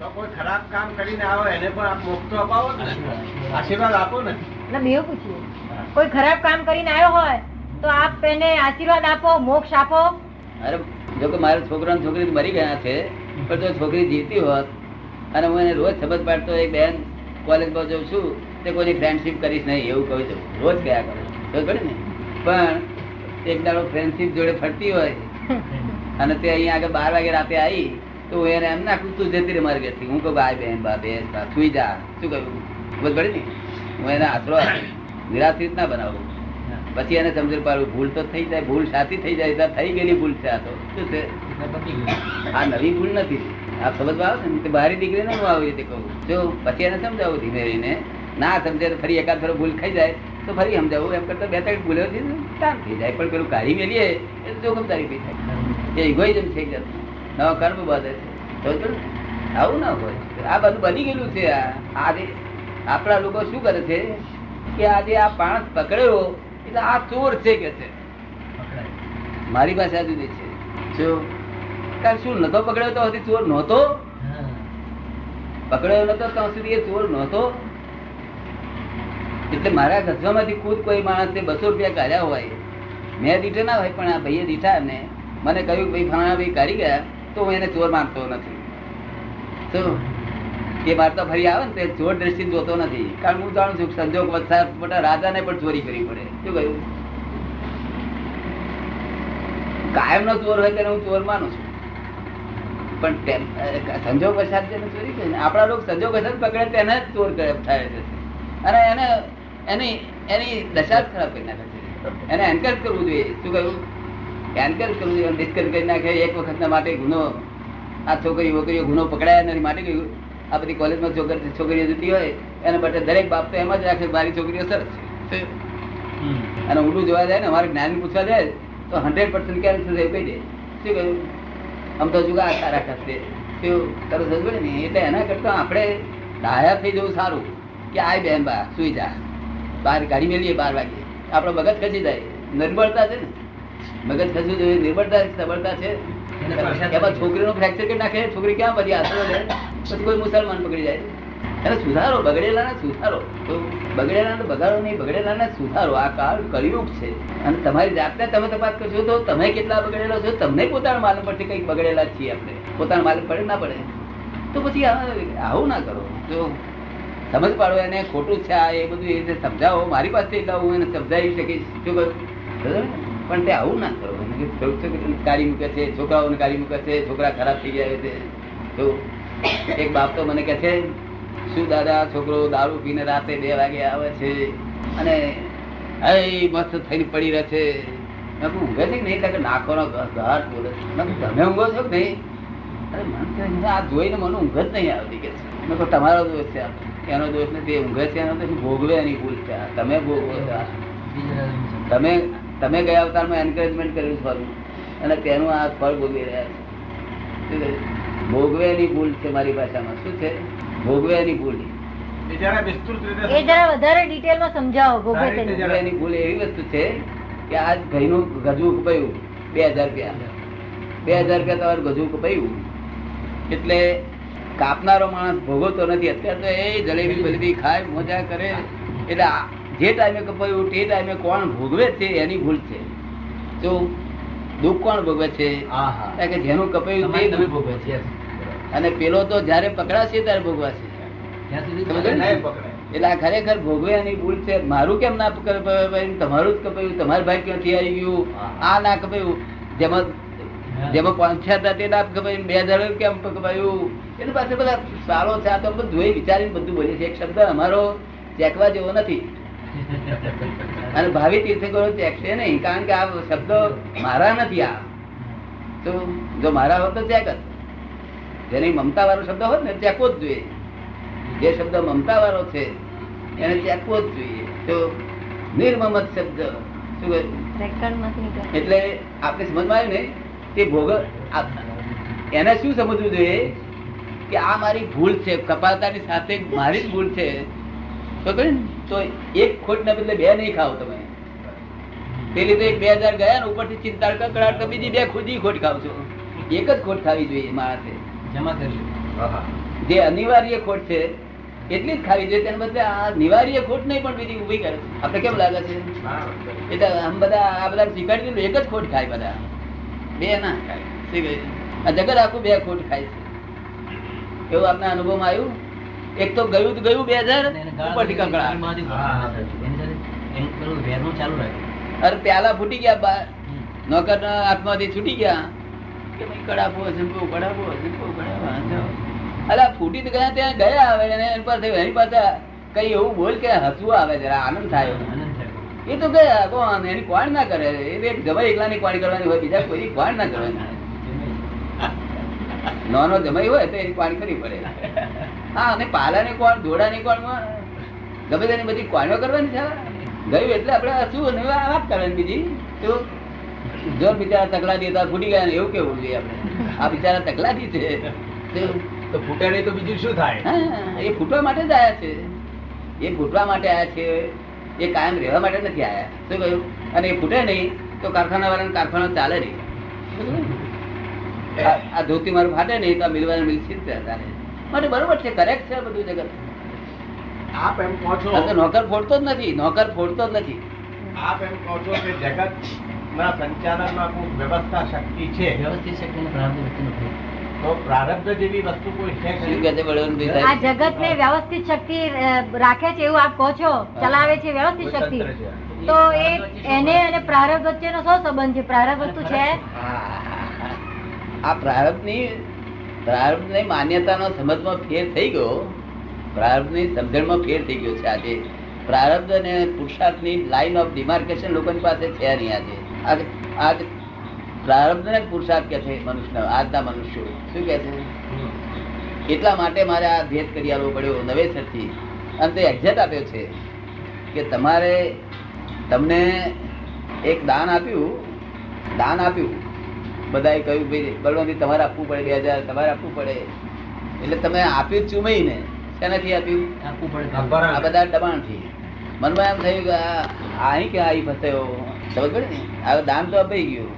તો કોઈ ખરાબ કામ કરીને આવો એને પણ આપ મોક્ષ અપાવો ને. આશીર્વાદ આપો ને. એટલે એવું પૂછ્યું કોઈ ખરાબ કામ કરીને આવ્યો હોય તો આપ એને આશીર્વાદ આપો મોક્ષ આપો? અરે જો કે મારા છોકરા છોકરી મરી ગયા છે પણ જો છોકરી જીવતી હોત અને હું એને રોજ સબત પાડતો એક બેન કોલેજમાં જઉં છું તે કોઈની ફ્રેન્ડશીપ કરીશ નહીં એવું કહું છું. રોજ કયા કરું. ખબર ને? પણ એક દાડો ફ્રેન્ડશીપ જોડે ફરતી હોય અને તે અહીંયા આગળ બાર વાગે રાતે આવી તો એને એમ ના તું જતી રે મારી ઘરથી. હું કહું આ બેન બા બેન બા સુઈ જા. શું કહ્યું? ખબર પડી ને? હું એને આશરો. નિરાશ્રિત ના બનાવું. પછી એને સમજણ પાડવું ભૂલ તો થઈ જાય, ભૂલ સાચી થઈ જાય, તો થઈ ગયેલી ભૂલ છે આ તો. શું છે? આ નવી ભૂલ નથી. આ સમજવા આવે ને બહારી દીકરી ને હું આવી રીતે કહું. જો, પછી એને સમજાવું ધીમે રહીને ના સમજે તો ફરી એકાદ ફરો ભૂલ ખાઈ જાય, તો ફરી સમજાવું. એમ કરતા બે ત્રણ ભૂલો કામ થઈ જાય. પણ પેલું કાઢી મેલીએ એ જોખમદારી થઈ થાય એ ઇગોઇઝમ થઈ જતું નવા કર્મ બધે આવું ના હોય. આ બધું બની ગયેલું છે. આજે આપણા લોકો શું કરે છે કે આજે આ પાણસ પકડ્યો એટલે આ ચોર છે કે છે. મારી પાસે આ જુદી છે. શું કારણ શું નતો પકડ્યો તો હજી ચોર નહોતો? પકડ્યો નતો ત્યાં સુધી એ ચોર નહોતો? એટલે મારા ગજવામાંથી ખુદ કોઈ માણસે બસો રૂપિયા કાઢ્યા હોય. મેં દીઠે ના હોય પણ આ ભાઈએ દીઠા ને મને કહ્યું ભાઈ ફલાણા ભાઈ કાઢી ગયા. તો હું એને ચોર માનતો નથી. તો એ મારતા ફરી આવે ને તે ચોર દ્રષ્ટિ જોતો નથી. કારણ હું જાણું છું સંજોગ વધતા મોટા રાજાને પણ ચોરી કરવી પડે. શું કહ્યું? કાયમ નો ચોર હોય તેને હું ચોર માનું છું. પણ સંજોગ વરસાદ જેને ચોરી કરે આપણા લોકો સંજોગ વરસાદ પકડે તેને જ ચોર થાય છે. અને એને, એની એની દશા જ ખરાબ કરી નાખે છે. એને એન્કરેજ કરવું જોઈએ. શું કહ્યું? એન્કરેજ કરવું જોઈએ ડિસ્કસ કરી નાખે એક વખતના માટે ગુનો આ છોકરી વોકરીઓ ગુનો પકડાયા નથી. માટે કહ્યું આ બધી કોલેજમાં છોકરી છોકરીઓ જતી હોય એના માટે દરેક બાપ તો એમ જ રાખે મારી છોકરીઓ સરસ છે. અને ઊંડું જોવા જાય ને અમારે જ્ઞાન પૂછવા જાય તો હંડ્રેડ પર્સન્ટ કેન્સર એવું કહી દે. શું કહ્યું? આમ તો જુગા સારા કરશે શું? તરત જ બોલે ને એટલે એના કરતાં આપણે ડાયા થઈ જવું સારું કે આ બેન બા સુઈ જા. બાર ગાડી મેલીએ બાર વાગે. આપણો મગજ ખસી જાય. નિર્બળતા છે ને. મગજ ખસવું જોઈએ નિર્બળતા સબળતા છે. એમાં છોકરીનો ફ્રેક્ચર કરી નાખે? છોકરી ક્યાં બધી આશરો લે? પછી કોઈ મુસલમાન પકડી જાય. એને સુધારો બગડેલા ને સુધારો. તો બગડેલા ને બગાડો નહીં બગડેલા ને સુધારો. આ કાળ કળિયુગ છે. અને તમારી જાતને તમે તપાસ કરશો તો તમે કેટલા બગડેલા છો? તમને પોતાના માલમ પડશે કંઈક બગડેલા છીએ આપણે. પોતાના માલમ પડે ના પડે. તો પછી આવું ના કરો. જો સમજ પાડો એને ખોટું છે આ એ બધું એ રીતે સમજાવો. મારી પાસે એટલા હું એને સમજાવી શકીશ. શું કહ્યું? પણ તે આવું ના કરો કાઢી મૂકે છે છોકરાઓને કાઢી મૂકે છે છોકરા ખરાબ થઈ જાય છે. તો એક બાપ તો મને કહે છે શું દાદા છોકરો દારૂ પીને રાતે બે વાગે આવે છે? અને હે મસ્ત થઈને પડી રહે છે. ઊંઘે છે કે નહીં? કે નાખવાનો ઘાટ બોલે તમે ઊંઘો છો કે નહીં? અરે મને આ જોઈને મને ઊંઘ જ નહીં આવતી કે છે. તમારો દોષ છે. આ. એનો દોષ નથી તે ઊંઘે છે એનો તો ભોગવે એની ભૂલ છે. તમે ભોગવો તમે તમે ગયા અવતારમાં એન્કરેજમેન્ટ કર્યું છે ફરવું અને તેનું આ ફળ ભોગવી રહ્યા છે? ભોગવેની ભૂલ છે મારી ભાષામાં. શું છે? ભોગવેની ભૂલ. એ જરા વિસ્તૃત રીતે એ જરા વધારે ડિટેલમાં સમજાવો ભોગવે સારી રીતે તેનું. જરા. ભોગવેની ભૂલ એવી વસ્તુ છે કે આજ ઘઈનું ગજવું કપાયું બે હજાર રૂપિયા. બે હજાર રૂપિયા તમારું ગજવું કપાયું એટલે કાપનારો માણસ ભોગવતો નથી. અત્યારે તો એ જલેબી બલેબી ખાય મજા કરે. એટલે આ જે ટાઈમે કપાયું તે ટાઈમે કોણ ભોગવે છે એની ભૂલ છે. તો દુઃખ કોણ ભોગવે છે? કે જેનું કપાયું તે ભોગવે છે અને પેલો તો જયારે પકડાશે ત્યારે ભોગવાશે. એટલે આ ખરેખર ભોગવે એની ભૂલ છે. મારું કેમ ના કપાયું તમારું જ કપાયું. તમારું ભાઈ ક્યાંથી આવી ગયું? આ ના કપાયું. જેમાં જેમાં પાંચ છ હતા તે ના કપાયું. બે હજાર કેમ કપાયું? એની પાસે બધા સારો છે. આ તો બધું જોઈ વિચારીને બધું બોલે છે એક શબ્દ અમારો ચેકવા જેવો નથી. અને ભાવિ તીર્થકરો ચેકશે નહીં કારણ કે આ શબ્દો મારા નથી આ. તો જો મારા હોત તો ચેક જ જેની મમતા વાળો શબ્દ હોત ને ચેકવો જ જોઈએ? જે શબ્દ મમતા વાળો છે એને ચેકવો જ જોઈએ? તો નિર્મમત શબ્દ. એટલે આપણે સમજમાં આવ્યું ને કે ભોગ એને શું સમજવું જોઈએ? કે આ મારી ભૂલ છે કપાલતાની સાથે મારી જ ભૂલ છે. તો કહે ને, તો એક ખોટ ના બદલે બે નહીં ખાવ તમે. પેલી તો એક બે હજાર ગયા ને ઉપરથી ચિંતા કકડાટ તો બીજી બે ખુદી ખોટ ખાવ છો. એક જ ખોટ ખાવી જોઈએ મારાથી જમા કરી જે અનિવાર્ય ખોટ છે એટલી જ ખાવી જોઈએ. તેને બદલે આ નિવાર્ય ખોટ નહીં પણ બીજી ઊભી કરે. આપણે કેમ લાગે છે? એટલે આમ બધા આ બધા સ્વીકારી દીધું એક જ ખોટ ખાય બધા. બે ના ખાય. આ જગત આખું બે ખોટ ખાય છે. એવું આપના અનુભવમાં આવ્યું? એક તો ગયું તો ગયું બે હજાર ઉપરથી કંકડા અરે પ્યાલા ફૂટી ગયા બા. નોકર હાથમાંથી છૂટી ગયા. કે ભાઈ કડાપો ઝંપો કડાપો ઝંપો કડાપો અલા ફૂટી તો ગયા ત્યાં ગયા આવે અને એની પાસે એની પાસે કઈ એવું બોલ કે હસવું આવે જરા આનંદ થાય એ તો ગયા કોણ? એની કોણ ના કરે. એ એક જમાઈ એકલાની કોણ કરવાની હોય બીજા કોઈ કોણ ના કરવાની. નાનો જમાઈ હોય તો એની કોણ કરવી પડે. હા અને પાલાની કોણ જોડાની કોણ ગમે તેની બધી કોણો કરવાની છે. ગયું એટલે આપણે શું વાત કરવાની બીજી? તો જો બિચારા તકલાદી હતા ફૂટી ગયા ને એવું કેવું જોઈએ આપણે? આ બિચારા તકલાદી છે. તો ફૂટે નહીં તો બીજું શું થાય? એ ફૂટવા માટે જ આયા છે. એ ફૂટવા માટે આયા છે. એ કાયમ રહેવા માટે નથી આયા. શું કહ્યું? અને એ ફૂટે નહીં તો કારખાના વાળાને કારખાનો ચાલે નહીં. આ- ધોતી મારું ફાટે નહીં તો આ મિલવાનું મિલ સીધ માટે બરોબર છે કરેક્ટ છે બધું જગત. આપ એમ કહો છો નોકર ફોડતો જ નથી નોકર ફોડતો જ નથી. આપ એમ કહો છો કે જગત ના સંચાલનમાં કોઈ વ્યવસ્થા શક્તિ છે. તો પ્રારબ્ધ જેવી વસ્તુ કોઈ છે શું ખરી? કહે છે બળવંતભાઈ આ જગત ને વ્યવસ્થિત શક્તિ રાખે છે એવું આપ કહો છો? ચલાવે છે વ્યવસ્થિત શક્તિ? તો એ એને અને પ્રારબ્ધ વચ્ચેનો શું સંબંધ છે? પ્રારબ્ધ વસ્તુ છે? આ પ્રારબ્ધની પ્રારબ્ધની માન્યતાનો સમજમાં ફેર થઈ ગયો. પ્રારબ્ધની સમજણમાં ફેર થઈ ગયો છે આજે. પ્રારબ્ધ અને પુરુષાર્થની લાઈન ઓફ ડિમાર્કેશન લોકોની પાસે છે નહીં આજે. આજ પ્રારબ્ધ ને પુરુષાર્થ કે છે મનુષ્ય આજના મનુષ્યો. શું કે છે? એટલા માટે મારે આ ભેદ કરી આવવો પડ્યો નવેસરથી. અને તે એક્ઝેક્ટ આપ્યો છે કે તમારે તમને એક દાન આપ્યું દાન આપ્યું. બધાએ કહ્યું ભાઈ બળવંતી તમારે આપવું પડે બે હજાર તમારે આપવું પડે. એટલે તમે આપ્યું ચૂમઈને શેનાથી આપ્યું? અપહરણ. આ બધા દબાણથી. મનમાં એમ થયું કે આ અહીં કે આવી ફસાયો? ખબર પડે ને? આ દાન તો અપાઈ ગયું.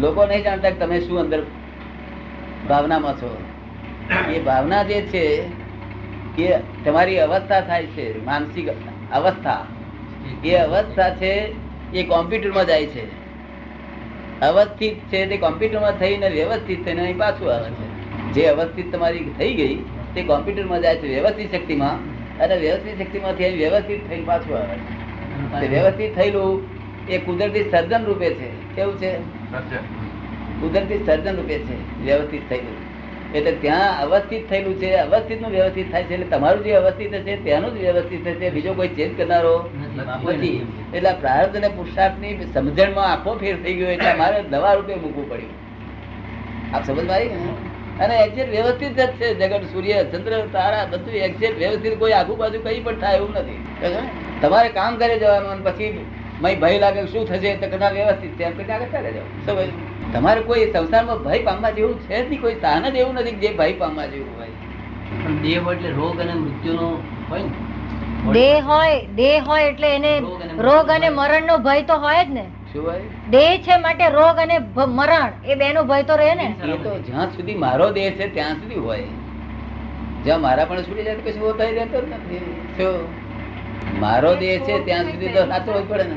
લોકો નહીં જાણતા કે તમે શું અંદર ભાવનામાં છો. એ ભાવના જે છે એ તમારી અવસ્થા થાય છે માનસિક અવસ્થા. એ અવસ્થા છે એ કોમ્પ્યુટરમાં જાય છે. અવસ્થિત છે તે કોમ્પ્યુટરમાં થઈને વ્યવસ્થિત થઈને અહીં પાછું આવે છે. જે અવસ્થિત તમારી થઈ ગઈ તે કોમ્પ્યુટરમાં જાય છે વ્યવસ્થિત શક્તિમાં અને વ્યવસ્થિત શક્તિમાંથી અહીં વ્યવસ્થિત થઈને પાછું આવે છે. વ્યવસ્થિત થયેલું એ કુદરતી સર્જન રૂપે છે. કેવું છે? કુદરતી સર્જન રૂપે છે વ્યવસ્થિત થયેલું. એટલે ત્યાં અવસ્થિત થયેલું છે અવસ્થિતનું વ્યવસ્થિત થાય છે એટલે તમારું જે અવસ્થિત છે તેનું જ વ્યવસ્થિત થશે બીજો કોઈ ચેન્જ કરનારો નથી. એટલે પ્રાર્થ અને પુરુષાર્થની સમજણમાં આખો ફેર થઈ ગયો એટલે અમારે દવા રૂપે મૂકવું પડ્યું. આપ સમજ મારી અને એક્ઝેક્ટ વ્યવસ્થિત જ છે જગત સૂર્ય ચંદ્ર તારા બધું એક્ઝેક્ટ વ્યવસ્થિત કોઈ આગુ બાજુ કઈ પણ થાય એવું નથી. તમારે કામ કરે જવાનું પછી મય ભય લાગે શું થશે તો કદાચ વ્યવસ્થિત છે એમ કરીને આગળ ચાલે શું ભાઈ તમારે કોઈ સંસારમાં ભય પામવા જેવું છે જ નહીં. કોઈ સ્થાન જ એવું નથી જે ભય પામવા જેવું હોય. પણ દેહ હોય એટલે રોગ અને મૃત્યુનો હોય ને? દેહ હોય દેહ હોય એટલે એને રોગ અને મરણનો મરણ નો ભય તો હોય જ ને. દેહ છે માટે રોગ અને મરણ એ બે નો ભય તો રહે ને. એ તો જ્યાં સુધી મારો દેહ છે ત્યાં સુધી હોય. જ્યાં મારા પણ છૂટી જાય તો કશું હોતા રહેતો નથી. શું? મારો દેહ છે ત્યાં સુધી તો સાચો હોય પડે ને.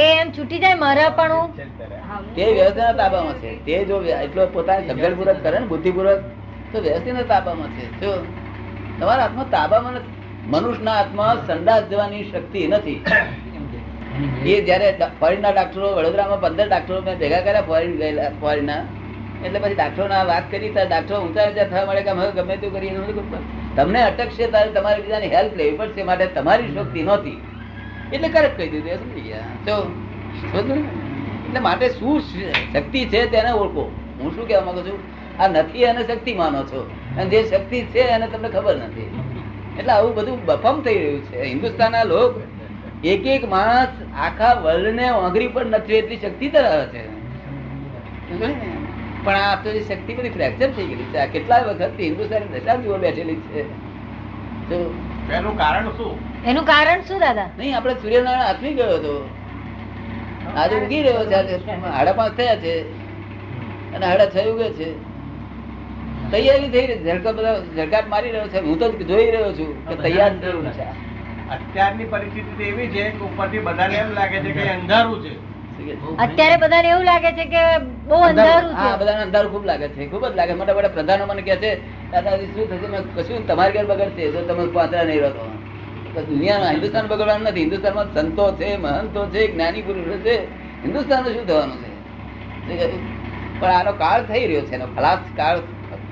એ એમ છૂટી જાય મારા પણ તે વ્યવસ્થાના તાબામાં છે. તે જો એટલો પોતાની સમજણપૂર્વક કરે ને બુદ્ધિપૂર્વક તો વ્યવસ્થિતના તાબામાં છે. જો તમારા હાથમાં તાબામાં નથી. મનુષ્યના હાથમાં સંડાસ જવાની શક્તિ નથી. એ જયારે ફોરેનના ડાક્ટરો વડોદરામાં પંદર ડાક્ટરો મેં ભેગા કર્યા ફોરેન ગયેલા ફોરેનના. એટલે પછી ડાક્ટરો ના વાત કરી ત્યારે ડાક્ટરો ઊંચા ઊંચા થવા મળે કે અમે ગમે તેવું કરીએ, એનું. તમને અટકશે ત્યારે તમારે બીજાની હેલ્પ લેવી પડશે, માટે તમારી શક્તિ નહોતી. એટલે કરેક્ટ કહી દીધું સમજી ગયા. તો એટલે માટે શું શક્તિ છે તેને ઓળખો. હું શું કહેવા માંગુ છું? આ નથી અને શક્તિ માનો છો. અને જે શક્તિ છે એને તમને ખબર નથી. એટલે આવું બધું બફમ થઈ રહ્યું છે. હિન્દુસ્તાનના લોક એક એક માણસ આખા વર્લ્ડને ઓગરી પર નથી, એટલી શક્તિ ધરાવે છે? પણ આ તો શક્તિ બધી ફ્રેક્ચર થઈ ગયેલી છે. કેટલા વખત હિન્દુસ્તાની દશા જુઓ બેઠેલી છે? તો એનું કારણ શું? એનું કારણ શું દાદા? નહીં આપણે સૂર્યનારાયણ આથમી ગયો હતો. આજે ઉગી રહ્યો છે હાડા પાંચ થયા છે. અને હાડા છ ઉગે છે. તૈયારી થઈ રહી ઝડકા બધા ઝડકાટ મારી રહ્યો છે. હું તો જોઈ રહ્યો છું કે તૈયાર થયું છે. અત્યારની પરિસ્થિતિ એવી છે કે ઉપરથી બધાને એમ લાગે છે કે અંધારું છે. અત્યારે બધાને એવું લાગે છે કે બહુ અંધારું હા બધાને અંધારું ખૂબ લાગે છે. ખૂબ જ લાગે. મોટા મોટા પ્રધાનો મને કહે છે દાદાજી શું થશે? મેં કશું તમારે ઘેર બગડશે? જો તમે પાંતરા નહીં રહો દુનિયામાં હિન્દુસ્તાન બગડવાનું નથી. હિન્દુસ્તાનમાં સંતો છે મહંતો છે જ્ઞાની પુરુષો છે. હિન્દુસ્તાનનું શું થવાનું છે? પણ આનો કાળ થઈ રહ્યો છે એનો ખલાસ કાળ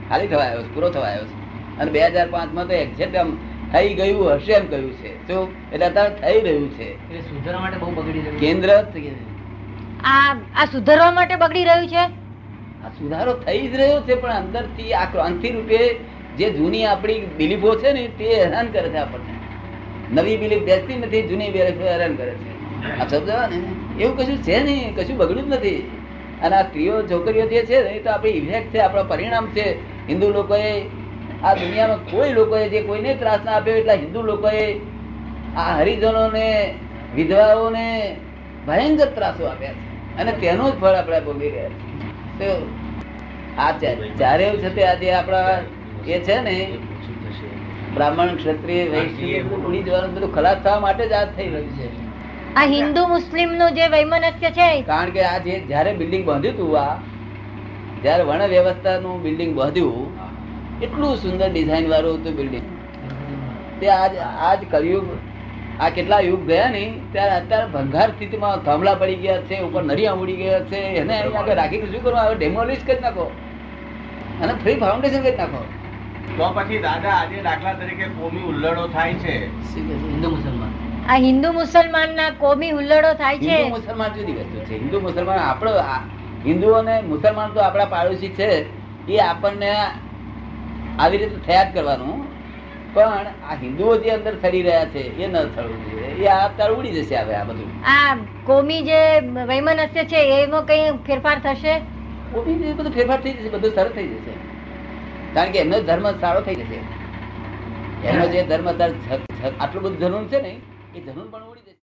ખાલી થવા આવ્યો છે પૂરો થવા આવ્યો છે. અને બે હજાર પાંચમાં તો એક્ઝેક્ટ આમ થઈ ગયું હશે એમ કહ્યું છે. શું? એટલે અત્યારે થઈ રહ્યું છે. એટલે સુધારવા માટે બહુ બગડી છે. કેન્દ્ર. આ આ સુધારવા માટે બગડી રહ્યું છે? આ સુધારો થઈ જ રહ્યો છે, પણ અંદરથી આ ક્રાંતિ રૂપે જે જૂની આપણી બિલીફો છે ને, તે હેરાન કરે છે આપણને. નવી બિલીફ બેસતી નથી, જૂની બિલીફ હેરાન કરે છે. આ સમજાવા ને એવું કશું છે નહીં, કશું બગડ્યું જ નથી. અને આ સ્ત્રીઓ, છોકરીઓ જે છે ને તો આપણી ઇફેક્ટ છે, આપણા પરિણામ છે. હિન્દુ લોકોએ, આ દુનિયામાં કોઈ લોકોએ જે કોઈને ત્રાસ ના આપ્યો એટલા હિન્દુ લોકોએ આ હરિજનોને, વિધવાઓને ભયંકર ત્રાસો આપ્યા છે. અને તેનું જ ફળ આપણે ભોગવી રહ્યા તો આ ચા- ચારેય છે તે આજે આપણા એ છે ને બ્રાહ્મણ ક્ષત્રિય વૈશ્ય ઉડી જવાનું બધું ખલાસ થવા માટે જ આ થઈ રહ્યું છે. આ હિન્દુ મુસ્લિમનું જે વૈમનસ્ય છે કારણ કે આ જે જ્યારે બિલ્ડિંગ બાંધ્યું હતું આ જયારે વર્ણ વ્યવસ્થાનું બિલ્ડિંગ બાંધ્યું એટલું સુંદર ડિઝાઇન વાળું હતું બિલ્ડિંગ. તે આજ આજ કલયુગ આ કેટલા યુગ ગયા ને ત્યારે અત્યારે ભંગાર સ્થિતિમાં થાંભલા પડી ગયા છે ઉપર નરિયા ઉડી ગયા છે એને આગળ રાખીને શું કરવું આવે ડેમોલિશ કરી નાખો. અને ફ્રી ફાઉન્ડેશન કરી નાખો. તો પછી દાદા આજે દાખલા તરીકે કોમી ઉલ્લડો થાય છે. હિન્દુ મુસલમાન. આ હિન્દુ મુસલમાન ના કોમી ઉલ્લડો થાય છે. હિન્દુ મુસલમાન જુદી વસ્તુ છે? હિન્દુ મુસલમાન આપણો આ હિન્દુ અને મુસલમાન તો આપણા પાડોશી છે. એ આપણને આવી રીતે થયા જ કરવાનું. પણ આ હિન્દુઓ જે અંદર ફરી રહ્યા છે એ ન થવું જોઈએ. એ આ અત્યારે ઉડી જશે હવે આ બધું. આ કોમી જે વૈમનસ્ય છે એમાં કઈ ફેરફાર થશે? કોમી જે બધું ફેરફાર થઈ જશે બધું સરળ થઈ જશે. કારણ કે એમનો ધર્મ સારો થઈ જશે. એમનો જે ધર્મ અત્યારે આટલું બધું જનૂન છે ને એ જનૂન પણ ઉડી